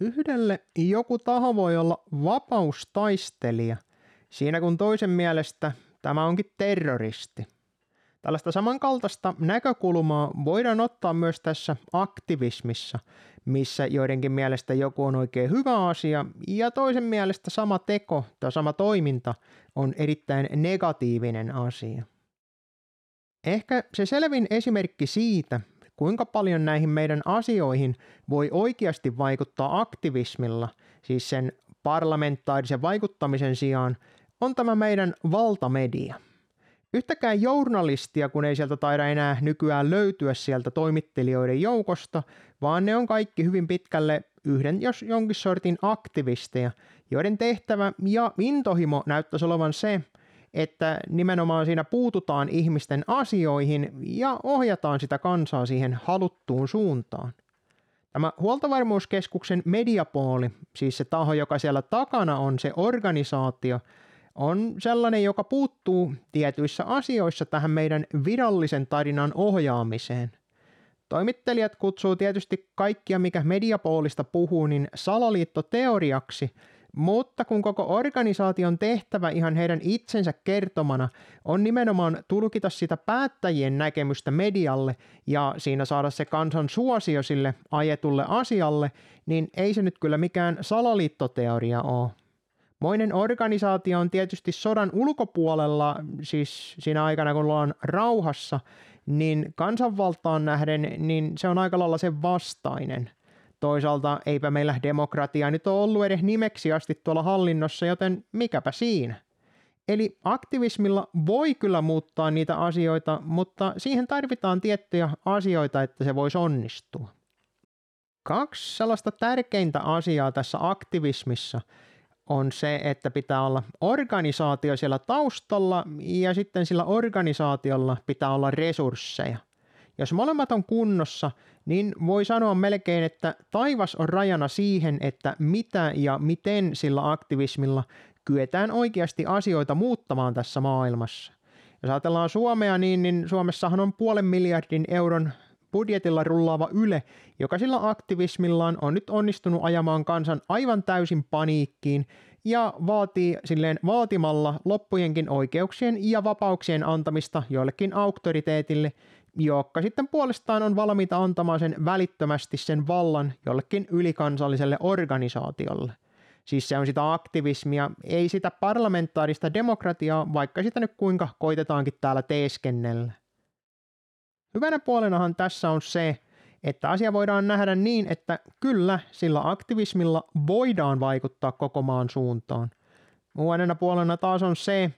Yhdelle joku taho voi olla vapaustaistelija, siinä kun toisen mielestä tämä onkin terroristi. Tällaista samankaltaista näkökulmaa voidaan ottaa myös tässä aktivismissa, missä joidenkin mielestä joku on oikein hyvä asia ja toisen mielestä sama teko tai sama toiminta on erittäin negatiivinen asia. Ehkä se selvin esimerkki siitä, kuinka paljon näihin meidän asioihin voi oikeasti vaikuttaa aktivismilla, siis sen parlamentaarisen vaikuttamisen sijaan, on tämä meidän valtamedia. Yhtäkään journalistia, kun ei sieltä taida enää nykyään löytyä sieltä toimittelijoiden joukosta, vaan ne on kaikki hyvin pitkälle yhden jos jonkin sortin aktivisteja, joiden tehtävä ja intohimo näyttäisi olevan se, että nimenomaan siinä puututaan ihmisten asioihin ja ohjataan sitä kansaa siihen haluttuun suuntaan. Tämä huoltovarmuuskeskuksen mediapooli, siis se taho, joka siellä takana on se organisaatio, on sellainen, joka puuttuu tietyissä asioissa tähän meidän virallisen tarinan ohjaamiseen. Toimittelijat kutsuu tietysti kaikkia, mikä mediapoolista puhuu, niin salaliittoteoriaksi – mutta kun koko organisaation tehtävä ihan heidän itsensä kertomana on nimenomaan tulkita sitä päättäjien näkemystä medialle ja siinä saada se kansan suosio sille ajetulle asialle, niin ei se nyt kyllä mikään salaliittoteoria ole. Moinen organisaatio on tietysti sodan ulkopuolella, siis siinä aikana kun ollaan rauhassa, niin kansanvaltaan nähden, niin se on aika lailla sen vastainen – Toisaalta eipä meillä demokratia nyt ole ollut edes nimeksi asti tuolla hallinnossa, joten mikäpä siinä. Eli aktivismilla voi kyllä muuttaa niitä asioita, mutta siihen tarvitaan tiettyjä asioita, että se voisi onnistua. Kaksi sellaista tärkeintä asiaa tässä aktivismissa on se, että pitää olla organisaatio siellä taustalla ja sitten sillä organisaatiolla pitää olla resursseja – jos molemmat on kunnossa, niin voi sanoa melkein, että taivas on rajana siihen, että mitä ja miten sillä aktivismilla kyetään oikeasti asioita muuttamaan tässä maailmassa. Jos ajatellaan Suomea, niin, niin Suomessahan on puolen miljardin euron budjetilla rullaava Yle, joka sillä aktivismillaan on nyt onnistunut ajamaan kansan aivan täysin paniikkiin ja vaatii silleen vaatimalla loppujenkin oikeuksien ja vapauksien antamista joillekin auktoriteetille, jotka sitten puolestaan on valmiita antamaan sen välittömästi sen vallan jollekin ylikansalliselle organisaatiolle. Siis se on sitä aktivismia, ei sitä parlamentaarista demokratiaa, vaikka sitä nyt kuinka koitetaankin täällä teeskennellä. Hyvänä puolenahan tässä on se, että asia voidaan nähdä niin, että kyllä sillä aktivismilla voidaan vaikuttaa koko maan suuntaan. Muodena puolena taas on se,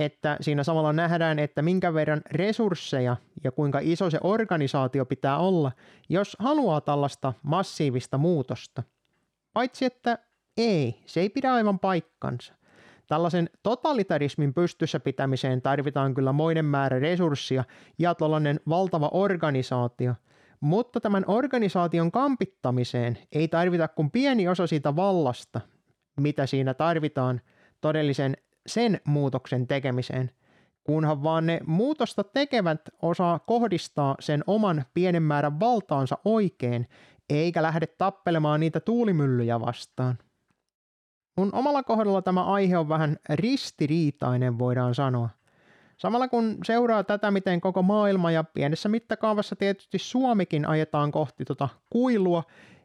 että siinä samalla nähdään, että minkä verran resursseja ja kuinka iso se organisaatio pitää olla, jos haluaa tällaista massiivista muutosta. Paitsi että ei, se ei pidä aivan paikkansa. Tällaisen totalitarismin pystyssä pitämiseen tarvitaan kyllä moinen määrä resurssia ja tällainen valtava organisaatio, mutta tämän organisaation kampittamiseen ei tarvita kuin pieni osa siitä vallasta, mitä siinä tarvitaan todellisen sen muutoksen tekemiseen, kunhan vaan ne muutosta tekevät osaa kohdistaa sen oman pienen määrän valtaansa oikein, eikä lähde tappelemaan niitä tuulimyllyjä vastaan. Mun omalla kohdalla tämä aihe on vähän ristiriitainen, voidaan sanoa. Samalla kun seuraa tätä, miten koko maailma ja pienessä mittakaavassa tietysti Suomikin ajetaan kohti tota kuilua,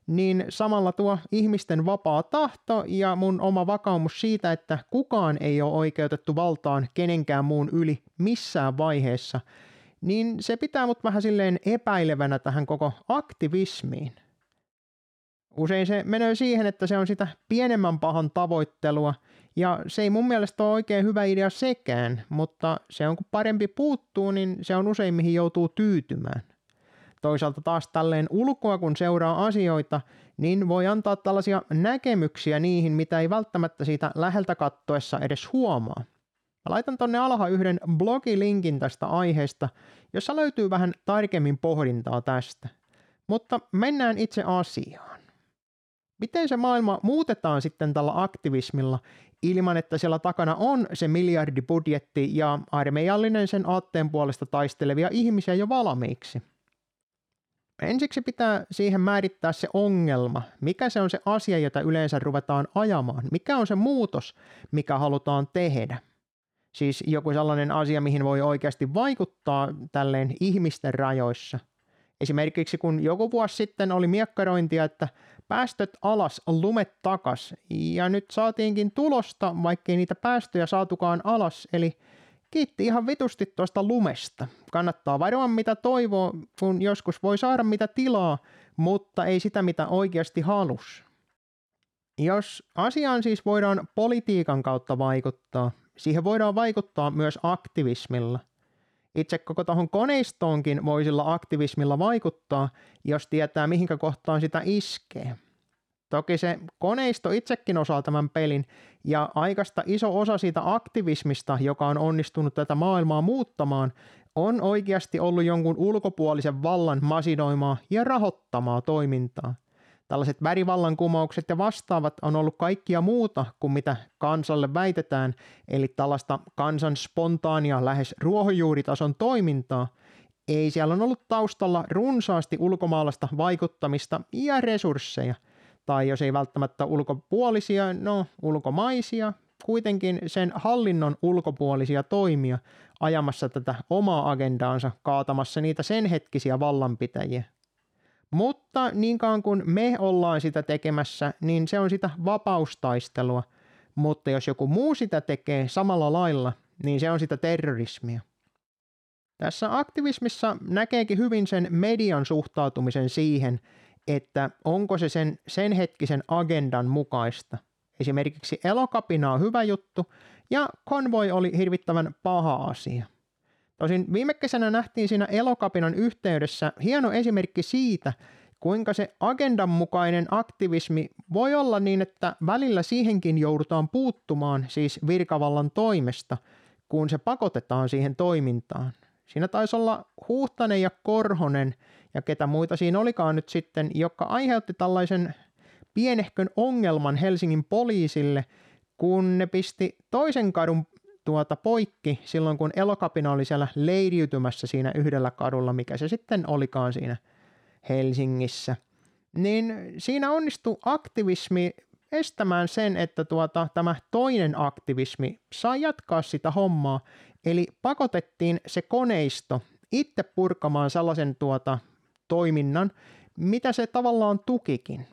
niin samalla tuo ihmisten vapaa tahto ja mun oma vakaumus siitä, että kukaan ei ole oikeutettu valtaan kenenkään muun yli missään vaiheessa, niin se pitää mut vähän silleen epäilevänä tähän koko aktivismiin. Usein se menee siihen, että se on sitä pienemmän pahan tavoittelua, ja se ei mun mielestä ole oikein hyvä idea sekään, mutta se on kun parempi puuttuu, niin se on usein mihin joutuu tyytymään. Toisaalta taas tälleen ulkoa kun seuraa asioita, niin voi antaa tällaisia näkemyksiä niihin, mitä ei välttämättä siitä läheltä kattoessa edes huomaa. Mä laitan tonne alha yhden blogilinkin tästä aiheesta, jossa löytyy vähän tarkemmin pohdintaa tästä. Mutta mennään itse asiaan. Miten se maailma muutetaan sitten tällä aktivismilla ilman, että siellä takana on se miljardibudjetti ja armeijallinen sen aatteen puolesta taistelevia ihmisiä jo valmiiksi? Ensiksi pitää siihen määrittää se ongelma, mikä se on se asia, jota yleensä ruvetaan ajamaan, mikä on se muutos, mikä halutaan tehdä. Siis joku sellainen asia, mihin voi oikeasti vaikuttaa tälleen ihmisten rajoissa. Esimerkiksi kun joku vuosi sitten oli miekkarointia, että päästöt alas, lumet takas, ja nyt saatiinkin tulosta, vaikkei niitä päästöjä saatukaan alas, eli kiitti ihan vitusti tuosta lumesta. Kannattaa varoa mitä toivoo, kun joskus voi saada mitä tilaa, mutta ei sitä mitä oikeasti halus. Jos asiaan siis voidaan politiikan kautta vaikuttaa, siihen voidaan vaikuttaa myös aktivismilla. Itse koko tuohon koneistoonkin voi sillä aktivismilla vaikuttaa, jos tietää mihinkä kohtaan sitä iskee. Toki se koneisto itsekin osaa tämän pelin, ja aikasta iso osa siitä aktivismista, joka on onnistunut tätä maailmaa muuttamaan, on oikeasti ollut jonkun ulkopuolisen vallan masinoimaa ja rahoittamaa toimintaa. Tällaiset värivallankumoukset ja vastaavat on ollut kaikkia muuta kuin mitä kansalle väitetään, eli tällaista kansan spontaania lähes ruohonjuuritason toimintaa. Ei siellä on ollut taustalla runsaasti ulkomaalaista vaikuttamista ja resursseja – tai jos ei välttämättä ulkopuolisia, no ulkomaisia, kuitenkin sen hallinnon ulkopuolisia toimia ajamassa tätä omaa agendaansa, kaatamassa niitä sen hetkisiä vallanpitäjiä. Mutta niin kauan kuin me ollaan sitä tekemässä, niin se on sitä vapaustaistelua. Mutta jos joku muu sitä tekee samalla lailla, niin se on sitä terrorismia. Tässä aktivismissa näkeekin hyvin sen median suhtautumisen siihen, että onko se sen, sen hetkisen agendan mukaista. Esimerkiksi elokapina on hyvä juttu ja konvoi oli hirvittävän paha asia. Tosin viime kesänä nähtiin siinä elokapinan yhteydessä hieno esimerkki siitä, kuinka se agendan mukainen aktivismi voi olla niin, että välillä siihenkin joudutaan puuttumaan siis virkavallan toimesta, kun se pakotetaan siihen toimintaan. Siinä taisi olla Huhtanen ja Korhonen ja ketä muita siinä olikaan nyt sitten, joka aiheutti tällaisen pienehkön ongelman Helsingin poliisille, kun ne pisti toisen kadun tuota poikki silloin, kun elokapina oli siellä leiriytymässä siinä yhdellä kadulla, mikä se sitten olikaan siinä Helsingissä. Niin siinä onnistui aktivismi estämään sen, että tuota, tämä toinen aktivismi saa jatkaa sitä hommaa. Eli pakotettiin se koneisto itse purkamaan sellaisen tuota, toiminnan, mitä se tavallaan tukikin.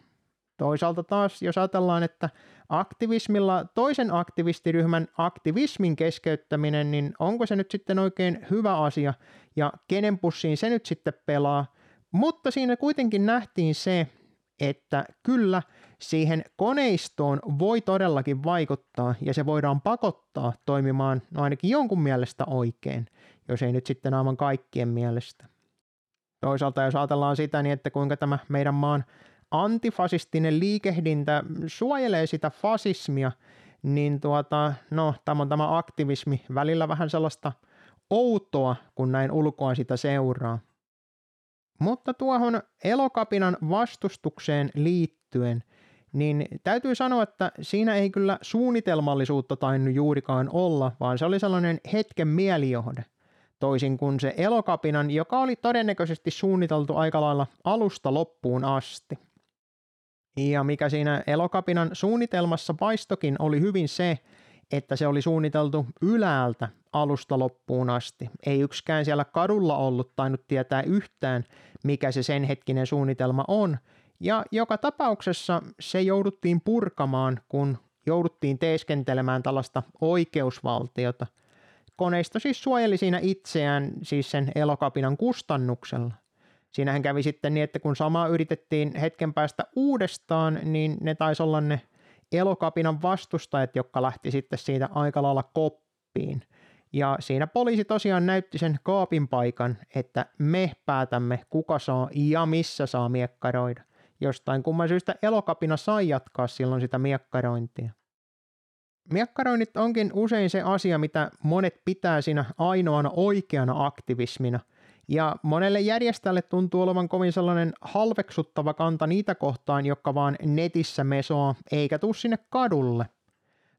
Toisaalta taas, jos ajatellaan, että aktivismilla toisen aktivistiryhmän aktivismin keskeyttäminen, niin onko se nyt sitten oikein hyvä asia ja kenen pussiin se nyt sitten pelaa. Mutta siinä kuitenkin nähtiin se, että kyllä siihen koneistoon voi todellakin vaikuttaa ja se voidaan pakottaa toimimaan no ainakin jonkun mielestä oikein, jos ei nyt sitten aivan kaikkien mielestä. Toisaalta jos ajatellaan sitä, niin että kuinka tämä meidän maan antifasistinen liikehdintä suojelee sitä fasismia, niin tuota, no, tämä on tämä aktivismi välillä vähän sellaista outoa, kun näin ulkoa sitä seuraa. Mutta tuohon elokapinan vastustukseen liittyen, niin täytyy sanoa, että siinä ei kyllä suunnitelmallisuutta tainnut juurikaan olla, vaan se oli sellainen hetken mielijohde – toisin kuin se elokapinan, joka oli todennäköisesti suunniteltu aika lailla alusta loppuun asti. Ja mikä siinä elokapinan suunnitelmassa paistokin oli hyvin se, että se oli suunniteltu ylältä alusta loppuun asti. Ei yksikään siellä kadulla ollut tainnut tietää yhtään, mikä se sen hetkinen suunnitelma on, ja joka tapauksessa se jouduttiin purkamaan, kun jouduttiin teeskentelemään tällaista oikeusvaltiota – Koneisto siis suojeli siinä itseään siis sen elokapinan kustannuksella. Siinähän kävi sitten niin, että kun samaa yritettiin hetken päästä uudestaan, niin ne taisi olla ne elokapinan vastustajat, jotka lähti sitten siitä aika lailla koppiin. Ja siinä poliisi tosiaan näytti sen kaapin paikan, että me päätämme kuka saa ja missä saa miekkaroida. Jostain kumman syystä elokapina sai jatkaa silloin sitä miekkarointia. Miekkaroinnit onkin usein se asia, mitä monet pitää siinä ainoana oikeana aktivismina. Ja monelle järjestäjälle tuntuu olevan kovin sellainen halveksuttava kanta niitä kohtaan, jotka vaan netissä mesoa, eikä tuu sinne kadulle.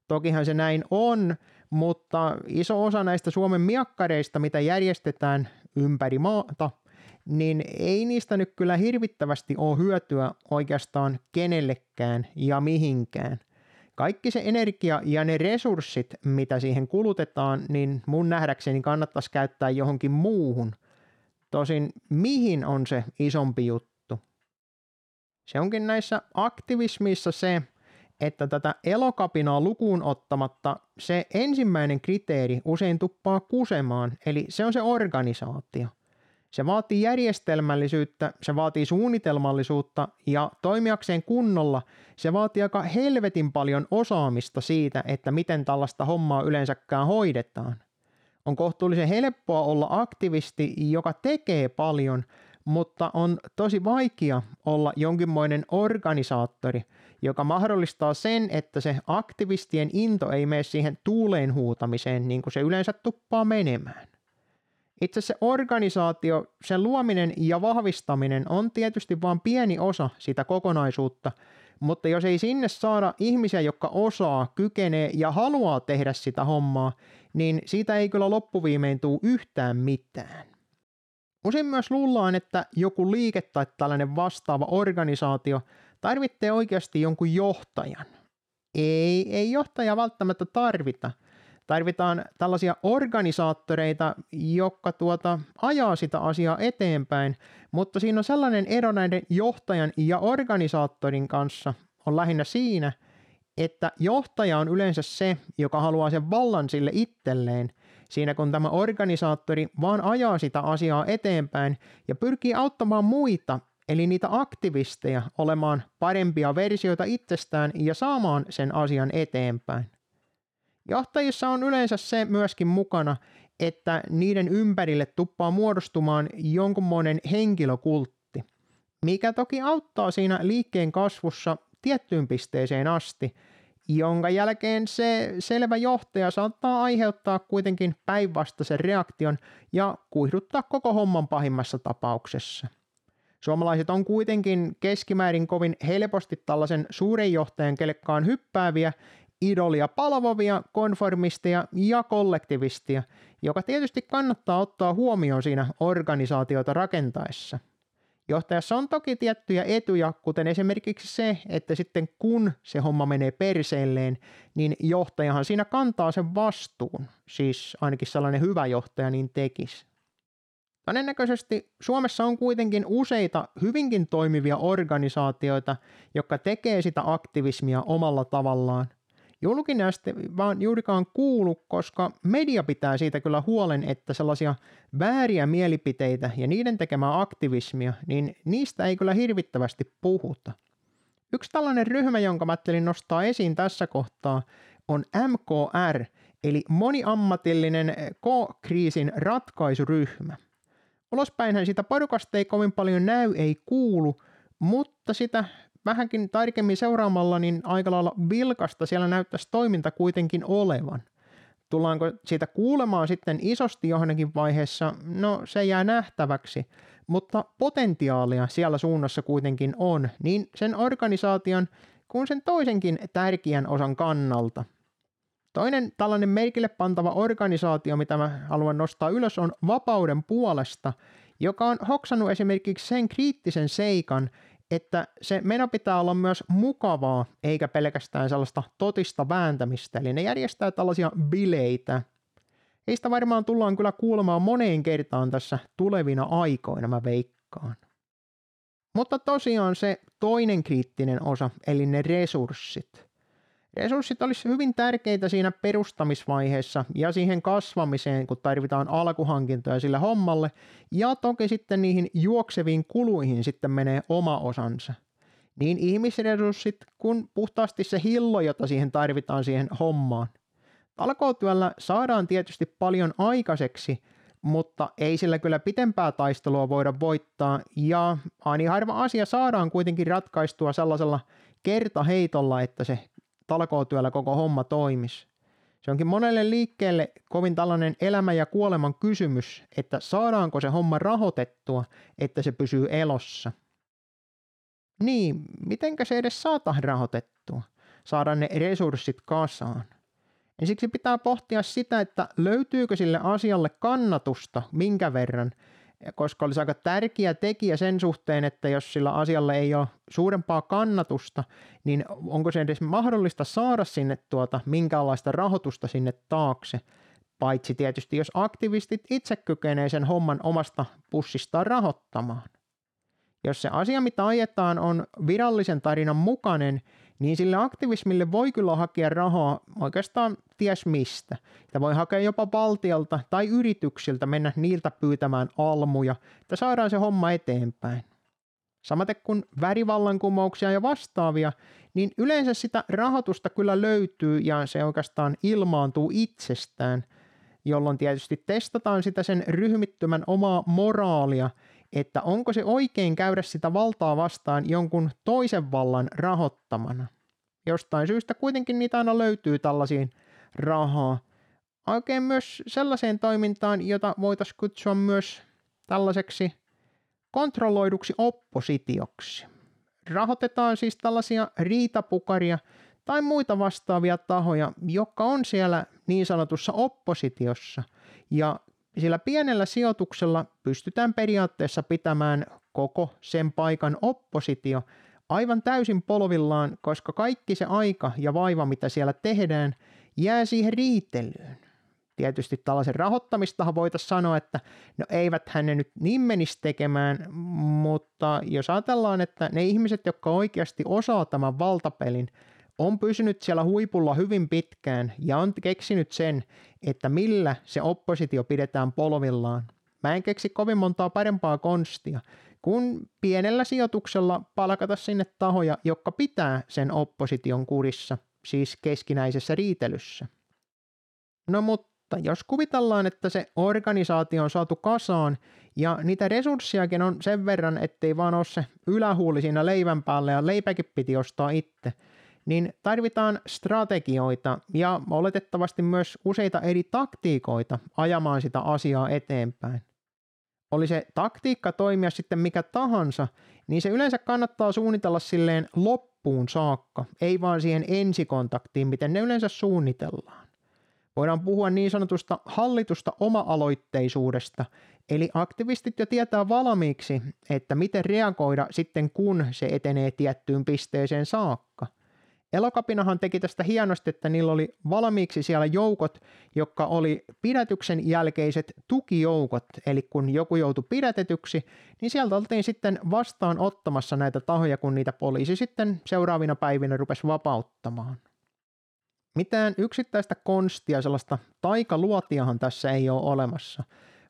Tokihan se näin on, mutta iso osa näistä Suomen miakkareista, mitä järjestetään ympäri maata, niin ei niistä nyt kyllä hirvittävästi ole hyötyä oikeastaan kenellekään ja mihinkään. Kaikki se energia ja ne resurssit, mitä siihen kulutetaan, niin mun nähdäkseni kannattaisi käyttää johonkin muuhun. Tosin mihin on se isompi juttu? Se onkin näissä aktivismissa se, että tätä elokapinaa lukuun ottamatta se ensimmäinen kriteeri usein tuppaa kusemaan, eli se on se organisaatio. Se vaatii järjestelmällisyyttä, se vaatii suunnitelmallisuutta ja toimijakseen kunnolla se vaatii aika helvetin paljon osaamista siitä, että miten tällaista hommaa yleensäkään hoidetaan. On kohtuullisen helppoa olla aktivisti, joka tekee paljon, mutta on tosi vaikea olla jonkinmoinen organisaattori, joka mahdollistaa sen, että se aktivistien into ei mene siihen tuuleen huutamiseen niin kuin se yleensä tuppaa menemään. Itse se organisaatio, sen luominen ja vahvistaminen on tietysti vain pieni osa sitä kokonaisuutta, mutta jos ei sinne saada ihmisiä, jotka osaa, kykenee ja haluaa tehdä sitä hommaa, niin siitä ei kyllä loppuviimein tule yhtään mitään. Usein myös luullaan, että joku liike tai tällainen vastaava organisaatio tarvitsee oikeasti jonkun johtajan. Ei, ei johtaja välttämättä tarvita. Tarvitaan tällaisia organisaattoreita, jotka tuota, ajaa sitä asiaa eteenpäin, mutta siinä on sellainen ero näiden johtajan ja organisaattorin kanssa on lähinnä siinä, että johtaja on yleensä se, joka haluaa sen vallan sille itselleen, siinä kun tämä organisaattori vaan ajaa sitä asiaa eteenpäin ja pyrkii auttamaan muita, eli niitä aktivisteja, olemaan parempia versioita itsestään ja saamaan sen asian eteenpäin. Johtajissa on yleensä se myöskin mukana, että niiden ympärille tuppaa muodostumaan jonkunmoinen henkilökultti, mikä toki auttaa siinä liikkeen kasvussa tiettyyn pisteeseen asti, jonka jälkeen se selvä johtaja saattaa aiheuttaa kuitenkin päinvastaisen reaktion ja kuihduttaa koko homman pahimmassa tapauksessa. Suomalaiset on kuitenkin keskimäärin kovin helposti tällaisen suuren johtajan kelkkaan hyppääviä idolia palvovia, konformisteja ja kollektivistia, joka tietysti kannattaa ottaa huomioon siinä organisaatiota rakentaessa. Johtajassa on toki tiettyjä etuja, kuten esimerkiksi se, että sitten kun se homma menee perseelleen, niin johtajahan siinä kantaa sen vastuun. Siis ainakin sellainen hyvä johtaja niin tekisi. Todennäköisesti Suomessa on kuitenkin useita hyvinkin toimivia organisaatioita, jotka tekee sitä aktivismia omalla tavallaan – julkinen vaan juurikaan kuulu, koska media pitää siitä kyllä huolen, että sellaisia vääriä mielipiteitä ja niiden tekemää aktivismia, niin niistä ei kyllä hirvittävästi puhuta. Yksi tällainen ryhmä, jonka mä nostaa esiin tässä kohtaa, on MKR, eli moniammatillinen K-kriisin ratkaisuryhmä. Ulospäinhän sitä porukasta ei kovin paljon näy, ei kuulu, mutta sitä vähänkin tarkemmin seuraamalla, niin aika lailla vilkasta siellä näyttäisi toiminta kuitenkin olevan. Tullaanko siitä kuulemaan sitten isosti johonkin vaiheessa? No se jää nähtäväksi, mutta potentiaalia siellä suunnassa kuitenkin on, niin sen organisaation kuin sen toisenkin tärkeän osan kannalta. Toinen tällainen merkille pantava organisaatio, mitä mä haluan nostaa ylös, on Vapauden puolesta, joka on hoksannut esimerkiksi sen kriittisen seikan, että se meno pitää olla myös mukavaa, eikä pelkästään sellaista totista vääntämistä. Eli ne järjestää tällaisia bileitä. Heistä varmaan tullaan kyllä kuulemaan moneen kertaan tässä tulevina aikoina, mä veikkaan. Mutta tosiaan se toinen kriittinen osa, eli ne resurssit – Resurssit olisi hyvin tärkeitä siinä perustamisvaiheessa ja siihen kasvamiseen, kun tarvitaan alkuhankintoja sille hommalle, ja toki sitten niihin juokseviin kuluihin sitten menee oma osansa. Niin ihmisresurssit kuin puhtaasti se hillo, jota siihen tarvitaan siihen hommaan. Talkootyöllä saadaan tietysti paljon aikaiseksi, mutta ei sillä kyllä pitempää taistelua voida voittaa, ja aina harva asia saadaan kuitenkin ratkaistua sellaisella kertaheitolla, että se talkootyöllä koko homma toimisi. Se onkin monelle liikkeelle kovin tällainen elämä ja kuoleman kysymys, että saadaanko se homma rahoitettua, että se pysyy elossa. Niin, mitenkä se edes saata rahoitettua? Saada ne resurssit kasaan. Ensiksi pitää pohtia sitä, että löytyykö sille asialle kannatusta, minkä verran, koska olisi aika tärkeä tekijä sen suhteen, että jos sillä asialla ei ole suurempaa kannatusta, niin onko se edes mahdollista saada sinne tuota minkäänlaista rahoitusta sinne taakse, paitsi tietysti jos aktivistit itse kykenee sen homman omasta pussistaan rahoittamaan. Jos se asia, mitä ajetaan, on virallisen tarinan mukainen, niin sille aktivismille voi kyllä hakea rahaa oikeastaan ties mistä. Ja voi hakea jopa valtiolta tai yrityksiltä mennä niiltä pyytämään almuja, että saadaan se homma eteenpäin. Samaten kuin värivallankumouksia ja vastaavia, niin yleensä sitä rahoitusta kyllä löytyy ja se oikeastaan ilmaantuu itsestään, jolloin tietysti testataan sitä sen ryhmittymän omaa moraalia, että onko se oikein käydä sitä valtaa vastaan jonkun toisen vallan rahoittamana. Jostain syystä kuitenkin niitä aina löytyy tällaisiin rahaa. Oikein myös sellaiseen toimintaan, jota voitaisiin kutsua myös tällaiseksi kontrolloiduksi oppositioksi. Rahoitetaan siis tällaisia riitapukaria tai muita vastaavia tahoja, jotka on siellä niin sanotussa oppositiossa. Ja sillä pienellä sijoituksella pystytään periaatteessa pitämään koko sen paikan oppositio aivan täysin polvillaan, koska kaikki se aika ja vaiva, mitä siellä tehdään, jää siihen riitelyyn. Tietysti tällaisen rahoittamistahan voitaisiin sanoa, että no eivät ne nyt niin menisi tekemään, mutta jos ajatellaan, että ne ihmiset, jotka oikeasti osaa tämän valtapelin, on pysynyt siellä huipulla hyvin pitkään ja on keksinyt sen, että millä se oppositio pidetään polvillaan. Mä en keksi kovin montaa parempaa konstia, kun pienellä sijoituksella palkata sinne tahoja, jotka pitää sen opposition kurissa, siis keskinäisessä riitelyssä. No mutta jos kuvitellaan, että se organisaatio on saatu kasaan ja niitä resurssiakin on sen verran, ettei vaan ole se ylähuuli siinä leivän päällä ja leipäkin piti ostaa itse, niin tarvitaan strategioita ja oletettavasti myös useita eri taktiikoita ajamaan sitä asiaa eteenpäin oli se taktiikka toimia sitten mikä tahansa, niin se yleensä kannattaa suunnitella silleen loppuun saakka, ei vaan siihen ensikontaktiin, miten ne yleensä suunnitellaan. Voidaan puhua niin sanotusta hallitusta oma-aloitteisuudesta, eli aktivistit jo tietää valmiiksi, että miten reagoida sitten kun se etenee tiettyyn pisteeseen saakka – Elokapinahan teki tästä hienosti, että niillä oli valmiiksi siellä joukot, jotka oli pidätyksen jälkeiset tukijoukot, eli kun joku joutui pidätetyksi, niin sieltä oltiin sitten vastaan ottamassa näitä tahoja, kun niitä poliisi sitten seuraavina päivinä rupesi vapauttamaan. Mitään yksittäistä konstia, sellaista taikaluotiahan tässä ei ole olemassa,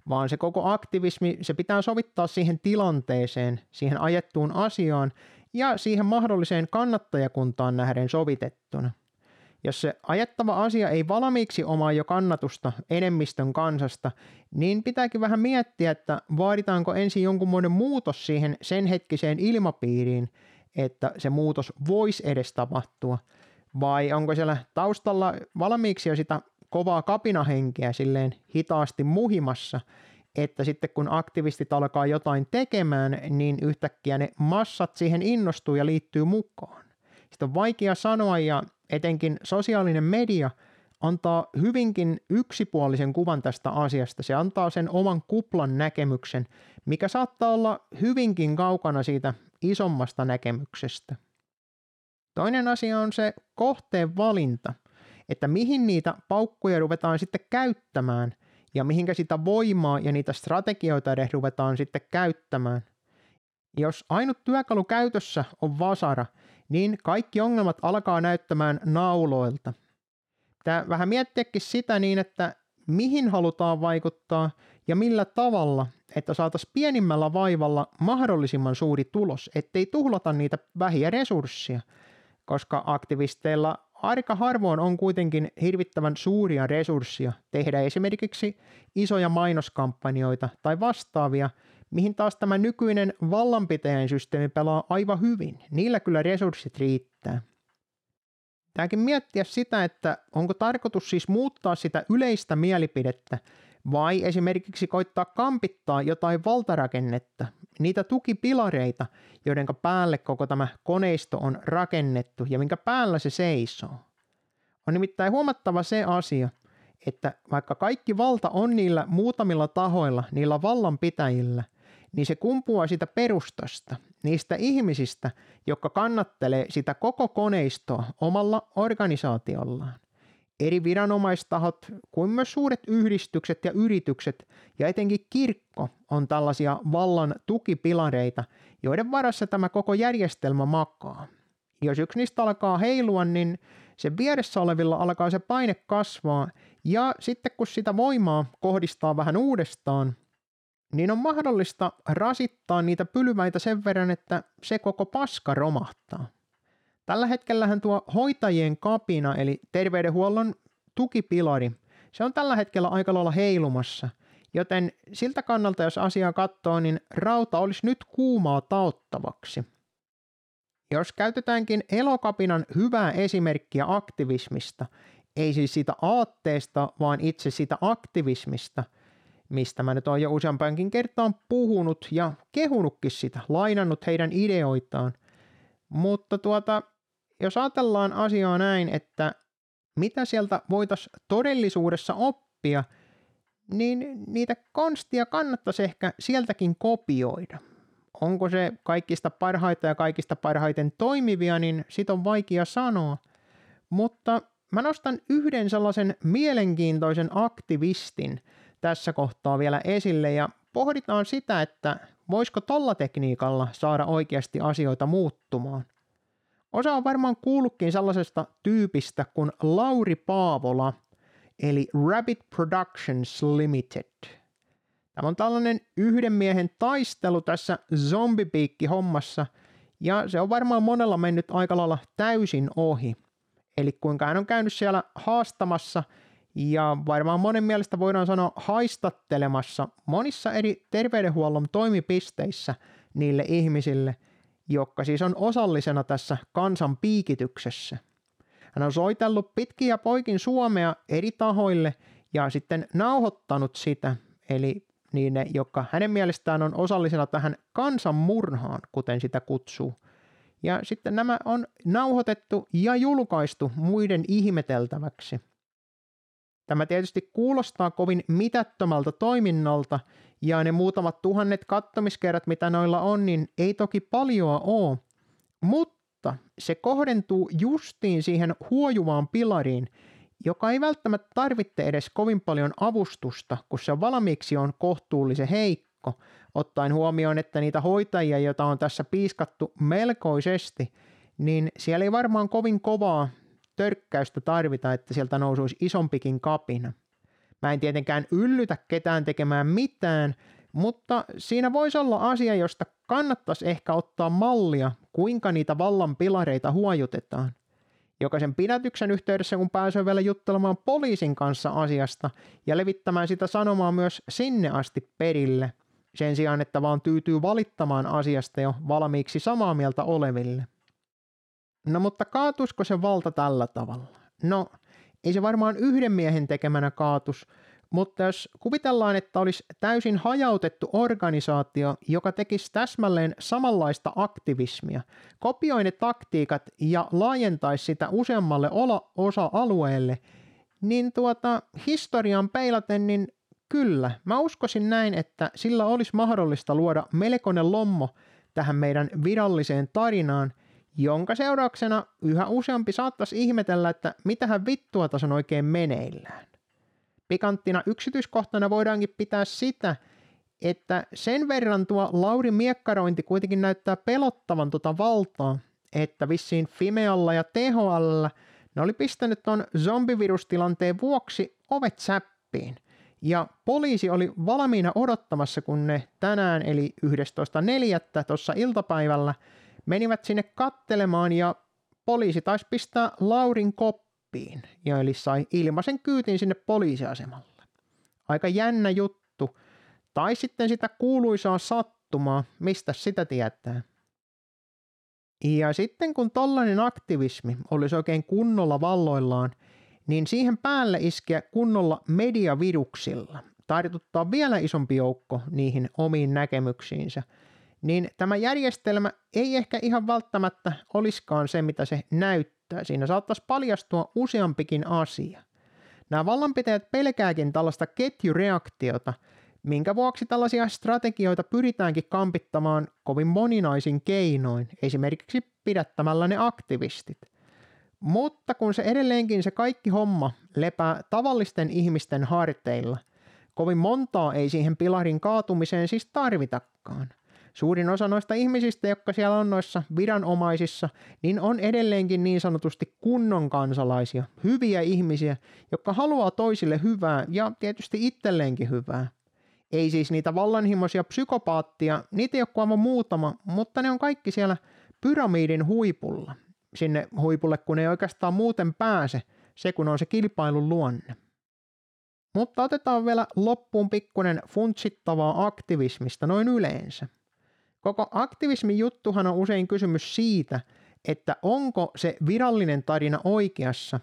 vaan se koko aktivismi, se pitää sovittaa siihen tilanteeseen, siihen ajettuun asiaan ja siihen mahdolliseen kannattajakuntaan nähden sovitettuna. Jos se ajettava asia ei valmiiksi omaa jo kannatusta enemmistön kansasta, niin pitääkin vähän miettiä, että vaaditaanko ensin jonkunmoinen muutos siihen sen hetkiseen ilmapiiriin, että se muutos voisi edes tapahtua, vai onko siellä taustalla valmiiksi jo sitä kovaa kapinahenkeä silleen hitaasti muhimassa, että sitten kun aktivistit alkaa jotain tekemään, niin yhtäkkiä ne massat siihen innostuu ja liittyy mukaan. Sitä on vaikea sanoa ja etenkin sosiaalinen media antaa hyvinkin yksipuolisen kuvan tästä asiasta. Se antaa sen oman kuplan näkemyksen, mikä saattaa olla hyvinkin kaukana siitä isommasta näkemyksestä. Toinen asia on se kohteen valinta, että mihin niitä paukkuja ruvetaan sitten käyttämään – ja mihinkä sitä voimaa ja niitä strategioita edes ruvetaan sitten käyttämään. Jos ainut työkalu käytössä on vasara, niin kaikki ongelmat alkaa näyttämään nauloilta. Pitää vähän miettiäkin sitä niin, että mihin halutaan vaikuttaa ja millä tavalla, että saataisiin pienimmällä vaivalla mahdollisimman suuri tulos, ettei tuhlata niitä vähiä resursseja, koska aktivisteilla aika harvoin on kuitenkin hirvittävän suuria resursseja tehdä esimerkiksi isoja mainoskampanjoita tai vastaavia, mihin taas tämä nykyinen vallanpitäjän systeemi pelaa aivan hyvin. Niillä kyllä resurssit riittää. Tämäkin miettiä sitä, että onko tarkoitus siis muuttaa sitä yleistä mielipidettä vai esimerkiksi koittaa kampittaa jotain valtarakennetta, niitä tukipilareita, joiden päälle koko tämä koneisto on rakennettu ja minkä päällä se seisoo. On nimittäin huomattava se asia, että vaikka kaikki valta on niillä muutamilla tahoilla, niillä vallanpitäjillä, niin se kumpuaa sitä perustasta, niistä ihmisistä, jotka kannattelee sitä koko koneistoa omalla organisaatiollaan. Eri viranomaistahot kuin myös suuret yhdistykset ja yritykset ja etenkin kirkko on tällaisia vallan tukipilareita, joiden varassa tämä koko järjestelmä makaa. Jos yksi niistä alkaa heilua, niin se vieressä olevilla alkaa se paine kasvaa ja sitten kun sitä voimaa kohdistaa vähän uudestaan, niin on mahdollista rasittaa niitä pylväitä sen verran, että se koko paska romahtaa. Tällä hetkellähän tuo hoitajien kapina, eli terveydenhuollon tukipilari, se on tällä hetkellä aika lailla heilumassa, joten siltä kannalta, jos asiaa katsoo, niin rauta olisi nyt kuumaa taottavaksi. Jos käytetäänkin elokapinan hyvää esimerkkiä aktivismista, ei siis siitä aatteesta, vaan itse siitä aktivismista – mistä mä nyt oon jo useampankin kertaan puhunut ja kehunutkin sitä, lainannut heidän ideoitaan. Mutta tuota, jos ajatellaan asiaa näin, että mitä sieltä voitaisiin todellisuudessa oppia, niin niitä konstia kannattaisi ehkä sieltäkin kopioida. Onko se kaikista parhaita ja kaikista parhaiten toimivia, niin sit on vaikea sanoa. Mutta mä nostan yhden sellaisen mielenkiintoisen aktivistin – tässä kohtaa vielä esille ja pohditaan sitä, että voisiko tolla tekniikalla saada oikeasti asioita muuttumaan. Osa on varmaan kuullutkin sellaisesta tyypistä kuin Lauri Paavola, eli Rabbit Productions Limited. Tämä on tällainen yhden miehen taistelu tässä zombipiikki-hommassa, ja se on varmaan monella mennyt aika lailla täysin ohi. Eli kuinka hän on käynyt siellä haastamassa – ja varmaan monen mielestä voidaan sanoa haistattelemassa monissa eri terveydenhuollon toimipisteissä niille ihmisille, jotka siis on osallisena tässä kansan piikityksessä. Hän on soitellut pitkin ja poikin Suomea eri tahoille ja sitten nauhoittanut sitä, eli niin ne, jotka hänen mielestään on osallisena tähän kansanmurhaan, kuten sitä kutsuu. Ja sitten nämä on nauhoitettu ja julkaistu muiden ihmeteltäväksi – Tämä tietysti kuulostaa kovin mitättömältä toiminnalta, ja ne muutamat tuhannet kattomiskerrat, mitä noilla on, niin ei toki paljoa ole. Mutta se kohdentuu justiin siihen huojuvaan pilariin, joka ei välttämättä tarvitse edes kovin paljon avustusta, kun se valmiiksi on kohtuullisen heikko, ottaen huomioon, että niitä hoitajia, joita on tässä piiskattu melkoisesti, niin siellä ei varmaan kovin kovaa törkkäystä tarvita, että sieltä nousuisi isompikin kapina. Mä en tietenkään yllytä ketään tekemään mitään, mutta siinä voisi olla asia, josta kannattaisi ehkä ottaa mallia, kuinka niitä vallan pilareita huojutetaan. Jokaisen pidätyksen yhteydessä, kun pääsee vielä juttelemaan poliisin kanssa asiasta ja levittämään sitä sanomaa myös sinne asti perille, sen sijaan, että vaan tyytyy valittamaan asiasta jo valmiiksi samaa mieltä oleville. No mutta kaatusko se valta tällä tavalla? No, ei se varmaan yhden miehen tekemänä kaatus, mutta jos kuvitellaan, että olisi täysin hajautettu organisaatio, joka tekisi täsmälleen samanlaista aktivismia, kopioi ne taktiikat ja laajentaisi sitä useammalle osa-alueelle, niin tuota, historian peilaten, niin kyllä, mä uskoisin näin, että sillä olisi mahdollista luoda melkoinen lommo tähän meidän viralliseen tarinaan, jonka seurauksena yhä useampi saattaisi ihmetellä, että mitähän vittua tässä on oikein meneillään. Pikanttina yksityiskohtana voidaankin pitää sitä, että sen verran tuo Lauri miekkarointi kuitenkin näyttää pelottavan tuota valtaa, että vissiin Fimealla ja THL ne oli pistänyt tuon zombivirustilanteen vuoksi ovet säppiin. Ja poliisi oli valmiina odottamassa, kun ne tänään eli 11.4. tuossa iltapäivällä – menivät sinne kattelemaan ja poliisi taisi pistää Laurin koppiin ja eli sai ilmaisen kyytin sinne poliisiasemalle. Aika jännä juttu. Tai sitten sitä kuuluisaa sattumaa, mistä sitä tietää. Ja sitten kun tollainen aktivismi olisi oikein kunnolla valloillaan, niin siihen päälle iskeä kunnolla mediaviruksilla, tartuttaa vielä isompi joukko niihin omiin näkemyksiinsä – niin tämä järjestelmä ei ehkä ihan välttämättä olisikaan se, mitä se näyttää. Siinä saattaisi paljastua useampikin asia. Nämä vallanpitäjät pelkääkin tällaista ketjureaktiota, minkä vuoksi tällaisia strategioita pyritäänkin kampittamaan kovin moninaisin keinoin, esimerkiksi pidättämällä ne aktivistit. Mutta kun se edelleenkin se kaikki homma lepää tavallisten ihmisten harteilla, kovin montaa ei siihen pilarin kaatumiseen siis tarvitakaan. Suurin osa noista ihmisistä, jotka siellä on noissa viranomaisissa, niin on edelleenkin niin sanotusti kunnon kansalaisia, hyviä ihmisiä, jotka haluaa toisille hyvää ja tietysti itselleenkin hyvää. Ei siis niitä vallanhimoisia psykopaattia, niitä ei ole aivan muutama, mutta ne on kaikki siellä pyramidin huipulla. Sinne huipulle, kun ei oikeastaan muuten pääse, se kun on se kilpailun luonne. Mutta otetaan vielä loppuun pikkuinen funtsittavaa aktivismista noin yleensä. Koko aktivismin juttuhan on usein kysymys siitä, että onko se virallinen tarina oikeassa,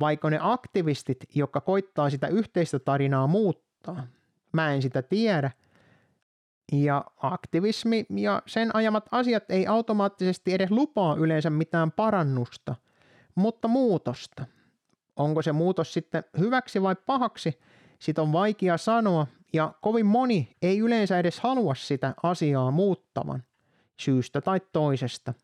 vaiko ne aktivistit, jotka koittaa sitä yhteistä tarinaa muuttaa. Mä en sitä tiedä. Ja aktivismi ja sen ajamat asiat ei automaattisesti edes lupaa yleensä mitään parannusta, mutta muutosta. Onko se muutos sitten hyväksi vai pahaksi, sitä on vaikea sanoa ja kovin moni ei yleensä edes halua sitä asiaa muuttavan syystä tai toisesta.